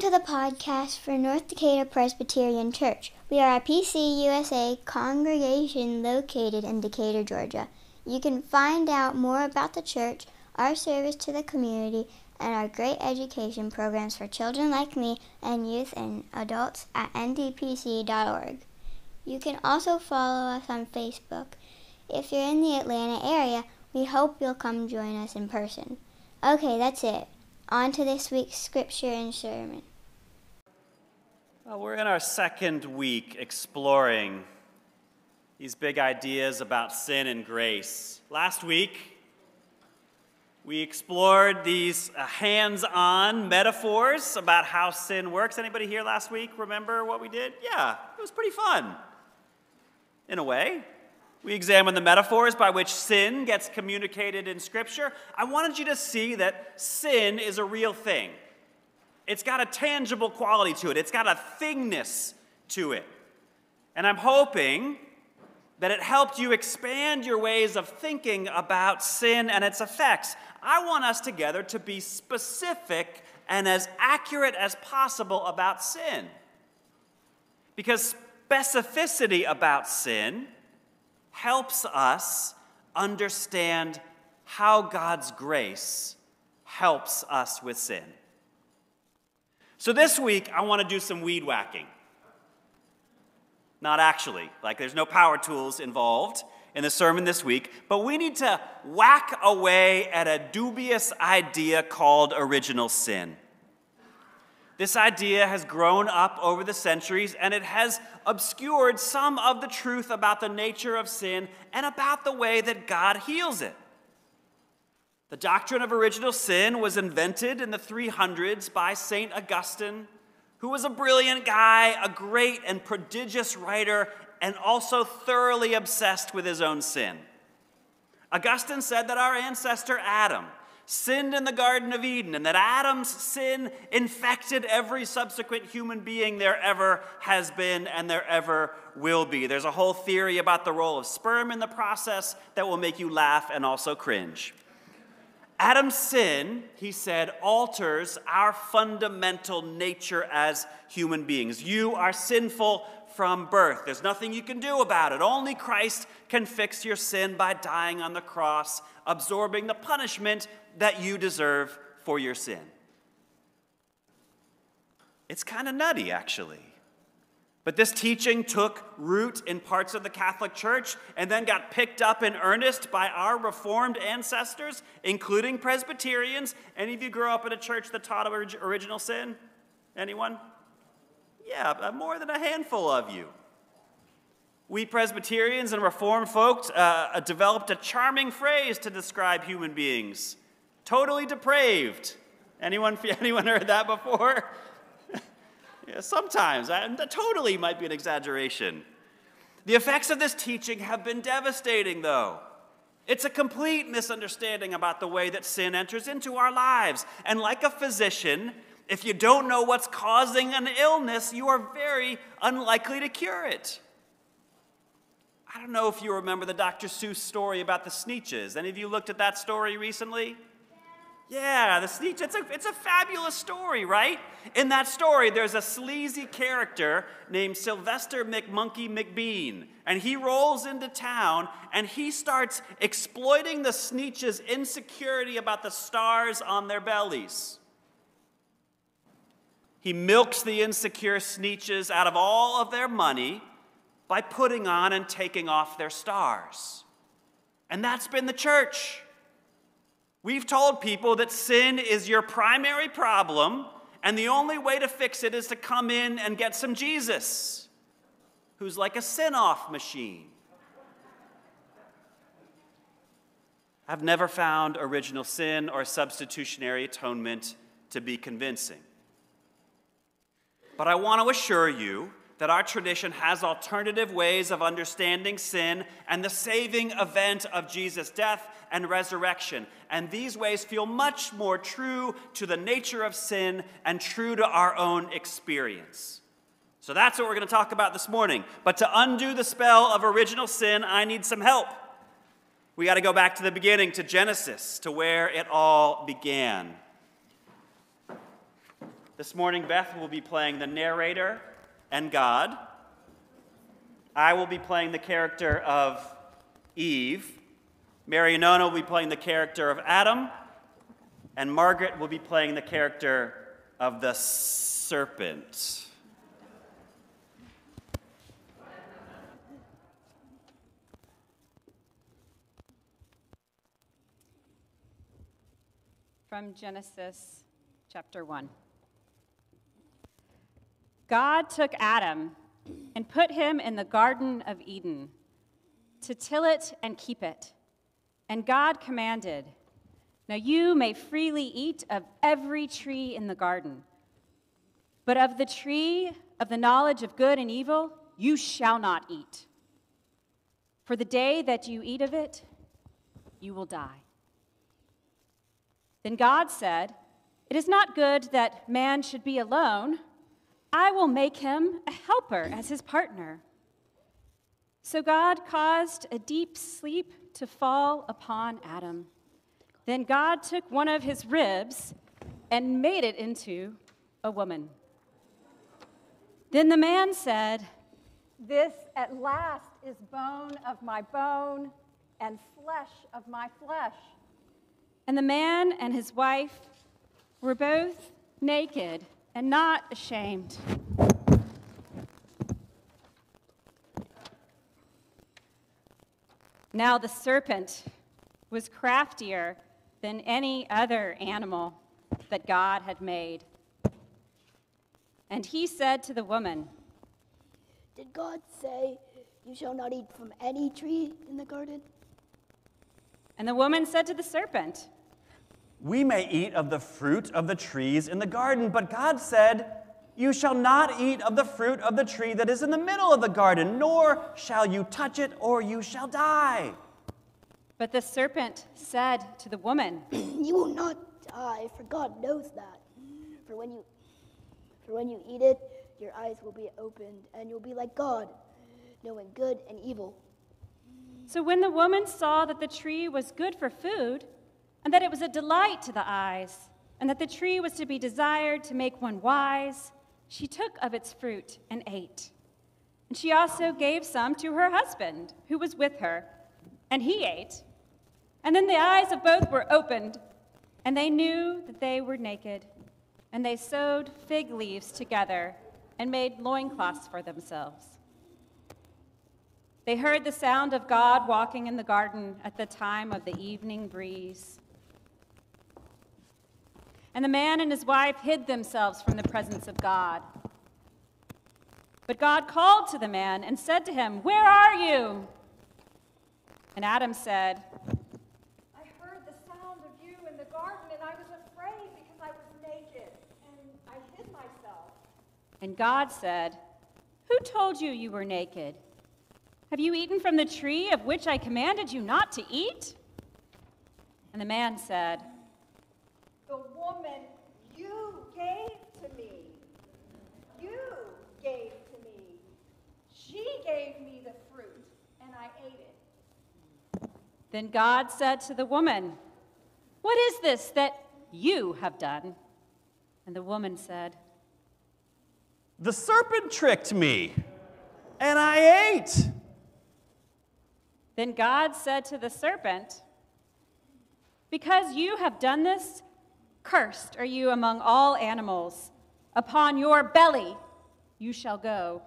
Welcome to the podcast for North Decatur Presbyterian Church. We are a PCUSA congregation located in Decatur, Georgia. You can find out more about the church, our service to the community, and our great education programs for children like me and youth and adults at ndpc.org. You can also follow us on Facebook. If you're in the Atlanta area, we hope you'll come join us in person. Okay, that's it. On to this week's scripture and sermon. We're in our second week exploring these big ideas about sin and grace. Last week, we explored these uh, hands-on metaphors about how sin works. Anybody here last week remember what we did? Yeah, it was pretty fun. In a way, we examined the metaphors by which sin gets communicated in Scripture. I wanted you to see that sin is a real thing. It's got a tangible quality to it, it's got a thingness to it. And I'm hoping that it helped you expand your ways of thinking about sin and its effects. I want us together to be specific and as accurate as possible about sin. Because specificity about sin helps us understand how God's grace helps us with sin. So this week, I want to do some weed whacking. Not actually, like there's no power tools involved in the sermon this week, but we need to whack away at a dubious idea called original sin. This idea has grown up over the centuries and it has obscured some of the truth about the nature of sin and about the way that God heals it. The doctrine of original sin was invented in the 300s by St. Augustine, who was a brilliant guy, a great and prodigious writer, and also thoroughly obsessed with his own sin. Augustine said that our ancestor Adam, sinned in the Garden of Eden, and that Adam's sin infected every subsequent human being there ever has been and there ever will be. There's a whole theory about the role of sperm in the process that will make you laugh and also cringe. Adam's sin, he said, alters our fundamental nature as human beings. You are sinful from birth. There's nothing you can do about it. Only Christ can fix your sin by dying on the cross, absorbing the punishment that you deserve for your sin. It's kind of nutty, actually. But this teaching took root in parts of the Catholic Church and then got picked up in earnest by our Reformed ancestors, including Presbyterians. Any of you grew up in a church that taught original sin? Anyone? Yeah, uh, more than a handful of you. We Presbyterians and Reformed folks uh, developed a charming phrase to describe human beings totally depraved. Anyone, anyone heard that before? Yeah, sometimes. I, totally might be an exaggeration. The effects of this teaching have been devastating, though. It's a complete misunderstanding about the way that sin enters into our lives. And like a physician, if you don't know what's causing an illness, you are very unlikely to cure it. I don't know if you remember the Dr. Seuss story about the Sneetches. Any of you looked at that story recently? Yeah, the Sneetch, it's a, it's a fabulous story, right? In that story, there's a sleazy character named Sylvester McMonkey McBean, and he rolls into town and he starts exploiting the Sneetches' insecurity about the stars on their bellies. He milks the insecure Sneetches out of all of their money by putting on and taking off their stars. And that's been the church. We've told people that sin is your primary problem, and the only way to fix it is to come in and get some Jesus, who's like a sin off machine. I've never found original sin or substitutionary atonement to be convincing. But I want to assure you that our tradition has alternative ways of understanding sin and the saving event of Jesus' death and resurrection. And these ways feel much more true to the nature of sin and true to our own experience. So that's what we're going to talk about this morning. But to undo the spell of original sin, I need some help. We got to go back to the beginning, to Genesis, to where it all began. This morning, Beth will be playing the narrator and God. I will be playing the character of Eve. Mary Nona will be playing the character of Adam. And Margaret will be playing the character of the serpent. From Genesis chapter 1. God took Adam and put him in the Garden of Eden to till it and keep it. And God commanded, Now you may freely eat of every tree in the garden, but of the tree of the knowledge of good and evil you shall not eat. For the day that you eat of it, you will die. Then God said, It is not good that man should be alone. I will make him a helper as his partner. So God caused a deep sleep to fall upon Adam. Then God took one of his ribs and made it into a woman. Then the man said, This at last is bone of my bone and flesh of my flesh. And the man and his wife were both naked and not ashamed. Now the serpent was craftier than any other animal that God had made. And he said to the woman, Did God say, You shall not eat from any tree in the garden? And the woman said to the serpent, We may eat of the fruit of the trees in the garden, but God said, You shall not eat of the fruit of the tree that is in the middle of the garden, nor shall you touch it, or you shall die. But the serpent said to the woman, You will not die, for God knows that. For when you for when you eat it, your eyes will be opened, and you'll be like God, knowing good and evil. So when the woman saw that the tree was good for food, and that it was a delight to the eyes, and that the tree was to be desired to make one wise, she took of its fruit and ate. And she also gave some to her husband, who was with her, and he ate. And then the eyes of both were opened, and they knew that they were naked. And they sewed fig leaves together and made loincloths for themselves. They heard the sound of God walking in the garden at the time of the evening breeze. And the man and his wife hid themselves from the presence of God. But God called to the man and said to him, Where are you? And Adam said, I heard the sound of you in the garden, and I was afraid because I was naked, and I hid myself. And God said, Who told you you were naked? Have you eaten from the tree of which I commanded you not to eat? And the man said, The woman you gave to me, you gave to me. She gave me the fruit, and I ate it. Then God said to the woman, What is this that you have done? And the woman said, The serpent tricked me, and I ate. Then God said to the serpent, Because you have done this, cursed are you among all animals. Upon your belly you shall go.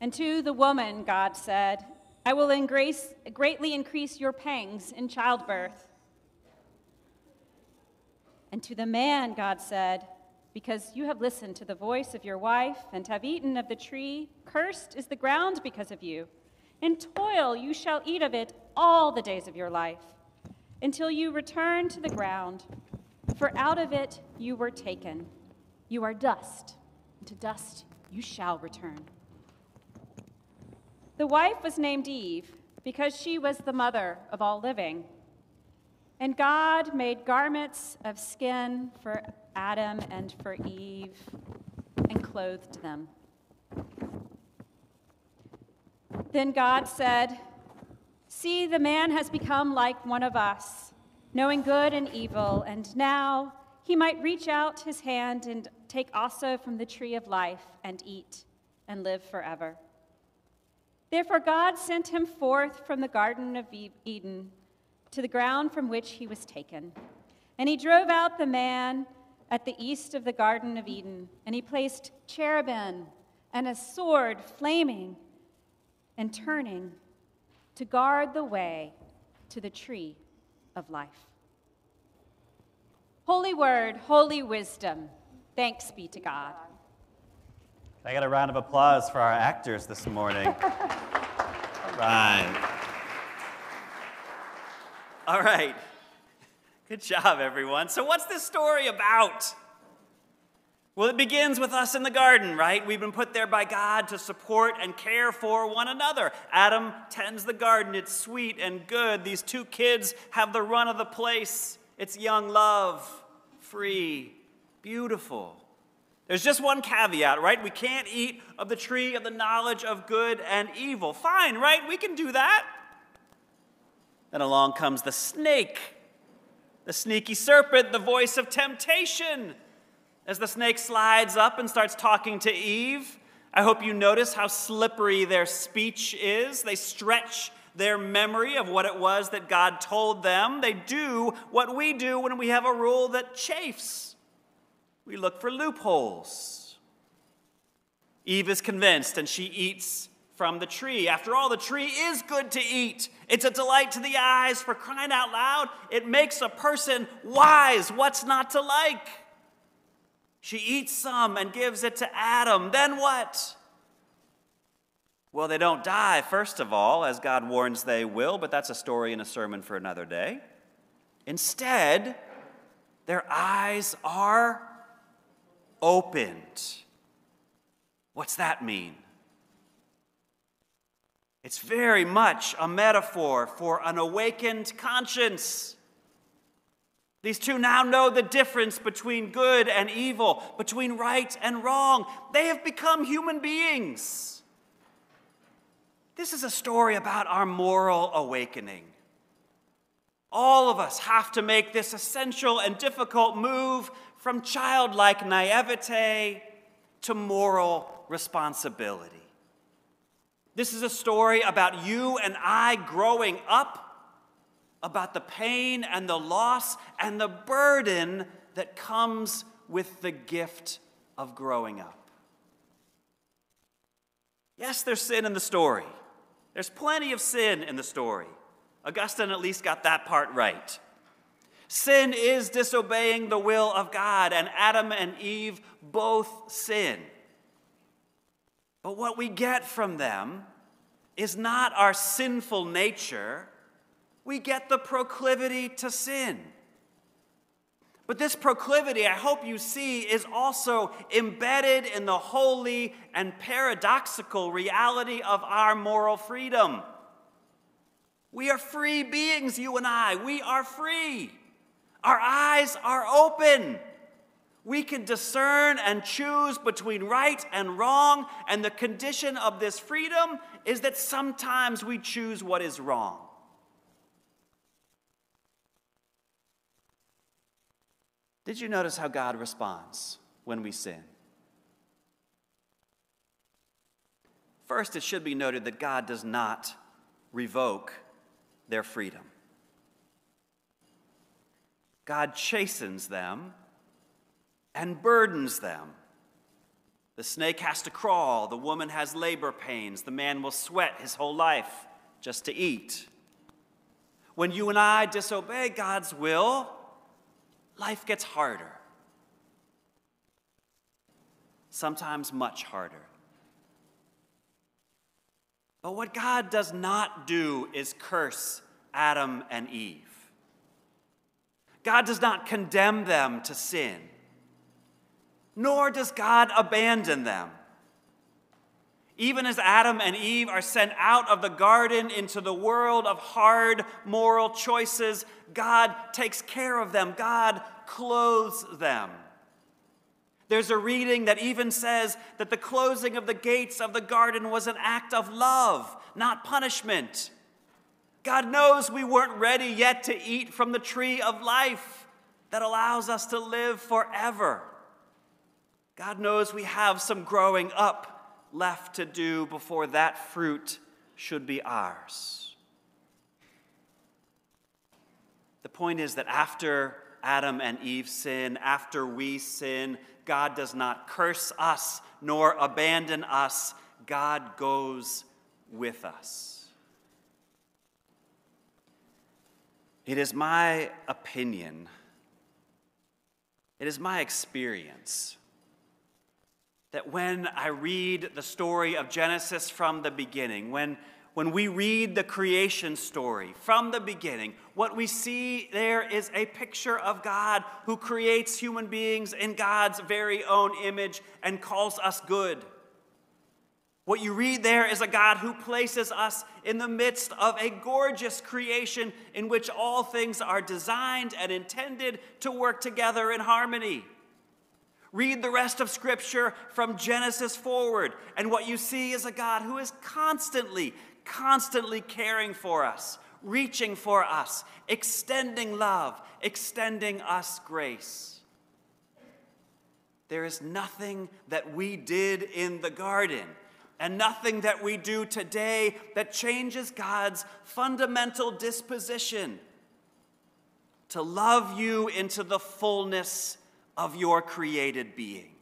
And to the woman, God said, I will greatly increase your pangs in childbirth. And to the man, God said, Because you have listened to the voice of your wife and have eaten of the tree, cursed is the ground because of you. In toil you shall eat of it all the days of your life, until you return to the ground. For out of it you were taken. You are dust, and to dust you shall return. The wife was named Eve because she was the mother of all living. And God made garments of skin for Adam and for Eve and clothed them. Then God said, See, the man has become like one of us, knowing good and evil, and now he might reach out his hand and take also from the tree of life and eat and live forever. Therefore, God sent him forth from the Garden of Eden to the ground from which he was taken. And he drove out the man at the east of the Garden of Eden, and he placed cherubim and a sword flaming and turning to guard the way to the tree of life. Holy word, holy wisdom. Thanks be to God. I got a round of applause for our actors this morning. All right. All right. Good job, everyone. So, what's this story about? Well, it begins with us in the garden, right? We've been put there by God to support and care for one another. Adam tends the garden, it's sweet and good. These two kids have the run of the place. It's young love, free, beautiful. There's just one caveat, right? We can't eat of the tree of the knowledge of good and evil. Fine, right? We can do that. Then along comes the snake, the sneaky serpent, the voice of temptation. As the snake slides up and starts talking to Eve, I hope you notice how slippery their speech is. They stretch their memory of what it was that God told them. They do what we do when we have a rule that chafes. We look for loopholes. Eve is convinced and she eats from the tree. After all, the tree is good to eat. It's a delight to the eyes. For crying out loud, it makes a person wise. What's not to like? She eats some and gives it to Adam. Then what? Well, they don't die, first of all, as God warns they will, but that's a story and a sermon for another day. Instead, their eyes are opened. What's that mean? It's very much a metaphor for an awakened conscience. These two now know the difference between good and evil, between right and wrong. They have become human beings. This is a story about our moral awakening. All of us have to make this essential and difficult move from childlike naivete to moral responsibility. This is a story about you and I growing up, about the pain and the loss and the burden that comes with the gift of growing up. Yes, there's sin in the story. There's plenty of sin in the story. Augustine at least got that part right. Sin is disobeying the will of God, and Adam and Eve both sin. But what we get from them is not our sinful nature, we get the proclivity to sin. But this proclivity, I hope you see, is also embedded in the holy and paradoxical reality of our moral freedom. We are free beings, you and I. We are free. Our eyes are open. We can discern and choose between right and wrong, and the condition of this freedom is that sometimes we choose what is wrong. Did you notice how God responds when we sin? First, it should be noted that God does not revoke their freedom. God chastens them and burdens them. The snake has to crawl, the woman has labor pains, the man will sweat his whole life just to eat. When you and I disobey God's will, life gets harder. Sometimes much harder. But what God does not do is curse Adam and Eve. God does not condemn them to sin, nor does God abandon them. Even as Adam and Eve are sent out of the garden into the world of hard moral choices, God takes care of them, God clothes them. There's a reading that even says that the closing of the gates of the garden was an act of love, not punishment. God knows we weren't ready yet to eat from the tree of life. that allows us to live forever. God knows we have some growing up left to do before that fruit should be ours. The point is that after Adam and Eve sin, after we sin, God does not curse us nor abandon us. God goes with us. It is my opinion, it is my experience that when I read the story of Genesis from the beginning, when, when we read the creation story from the beginning, what we see there is a picture of God who creates human beings in God's very own image and calls us good. What you read there is a God who places us in the midst of a gorgeous creation in which all things are designed and intended to work together in harmony. Read the rest of Scripture from Genesis forward, and what you see is a God who is constantly, constantly caring for us, reaching for us, extending love, extending us grace. There is nothing that we did in the garden and nothing that we do today that changes God's fundamental disposition to love you into the fullness of your created being.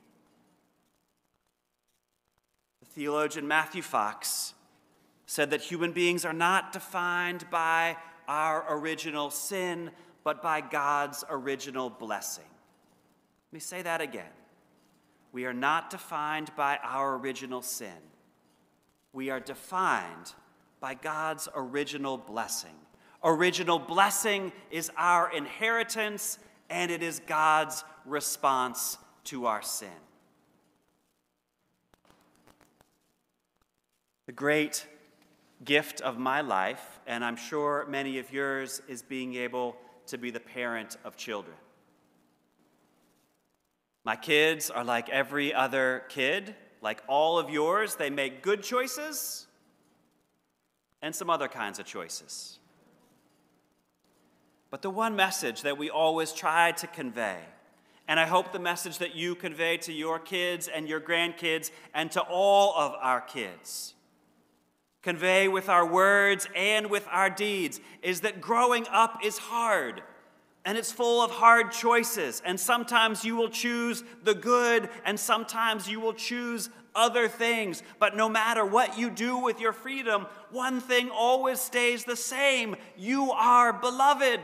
The theologian Matthew Fox said that human beings are not defined by our original sin, but by God's original blessing. Let me say that again. We are not defined by our original sin. We are defined by God's original blessing. Original blessing is our inheritance and it is God's response to our sin. The great gift of my life, and I'm sure many of yours, is being able to be the parent of children. My kids are like every other kid, like all of yours. They make good choices and some other kinds of choices. But the one message that we always try to convey, and I hope the message that you convey to your kids and your grandkids and to all of our kids, convey with our words and with our deeds, is that growing up is hard and it's full of hard choices. And sometimes you will choose the good, and sometimes you will choose other things. But no matter what you do with your freedom, one thing always stays the same you are beloved.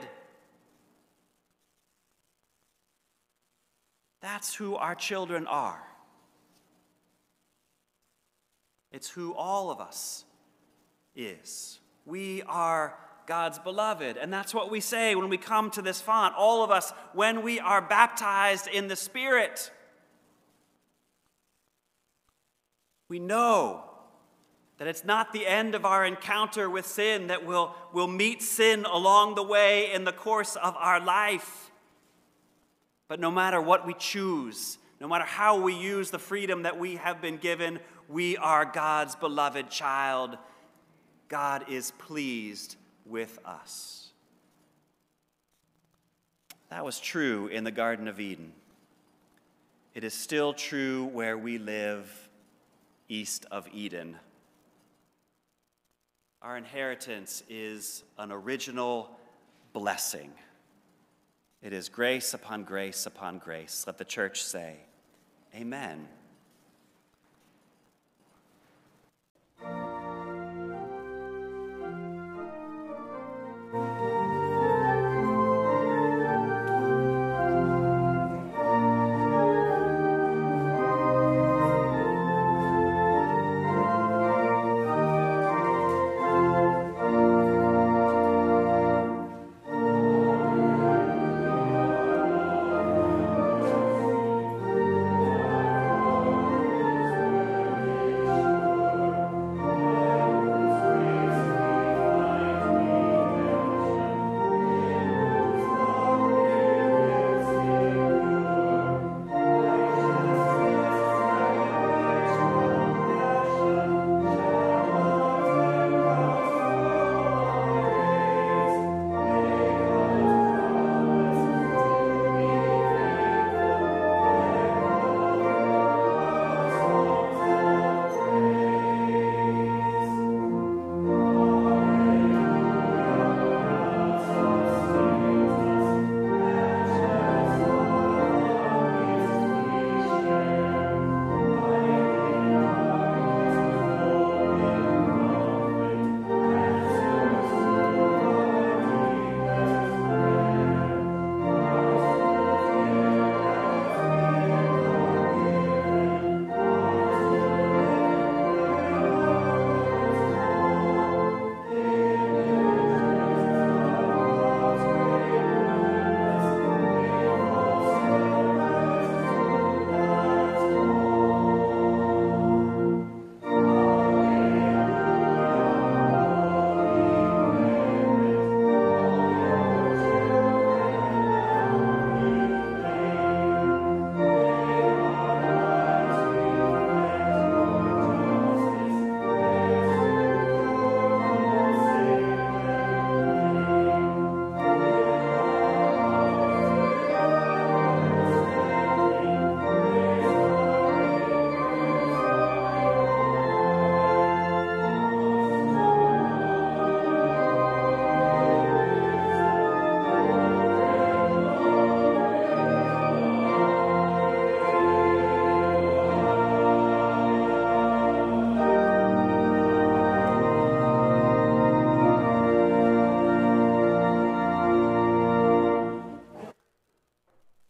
That's who our children are. It's who all of us is. We are God's beloved. And that's what we say when we come to this font, all of us, when we are baptized in the Spirit. We know that it's not the end of our encounter with sin, that we'll, we'll meet sin along the way in the course of our life. But no matter what we choose, no matter how we use the freedom that we have been given, we are God's beloved child. God is pleased with us. That was true in the Garden of Eden. It is still true where we live east of Eden. Our inheritance is an original blessing. It is grace upon grace upon grace. Let the church say, Amen.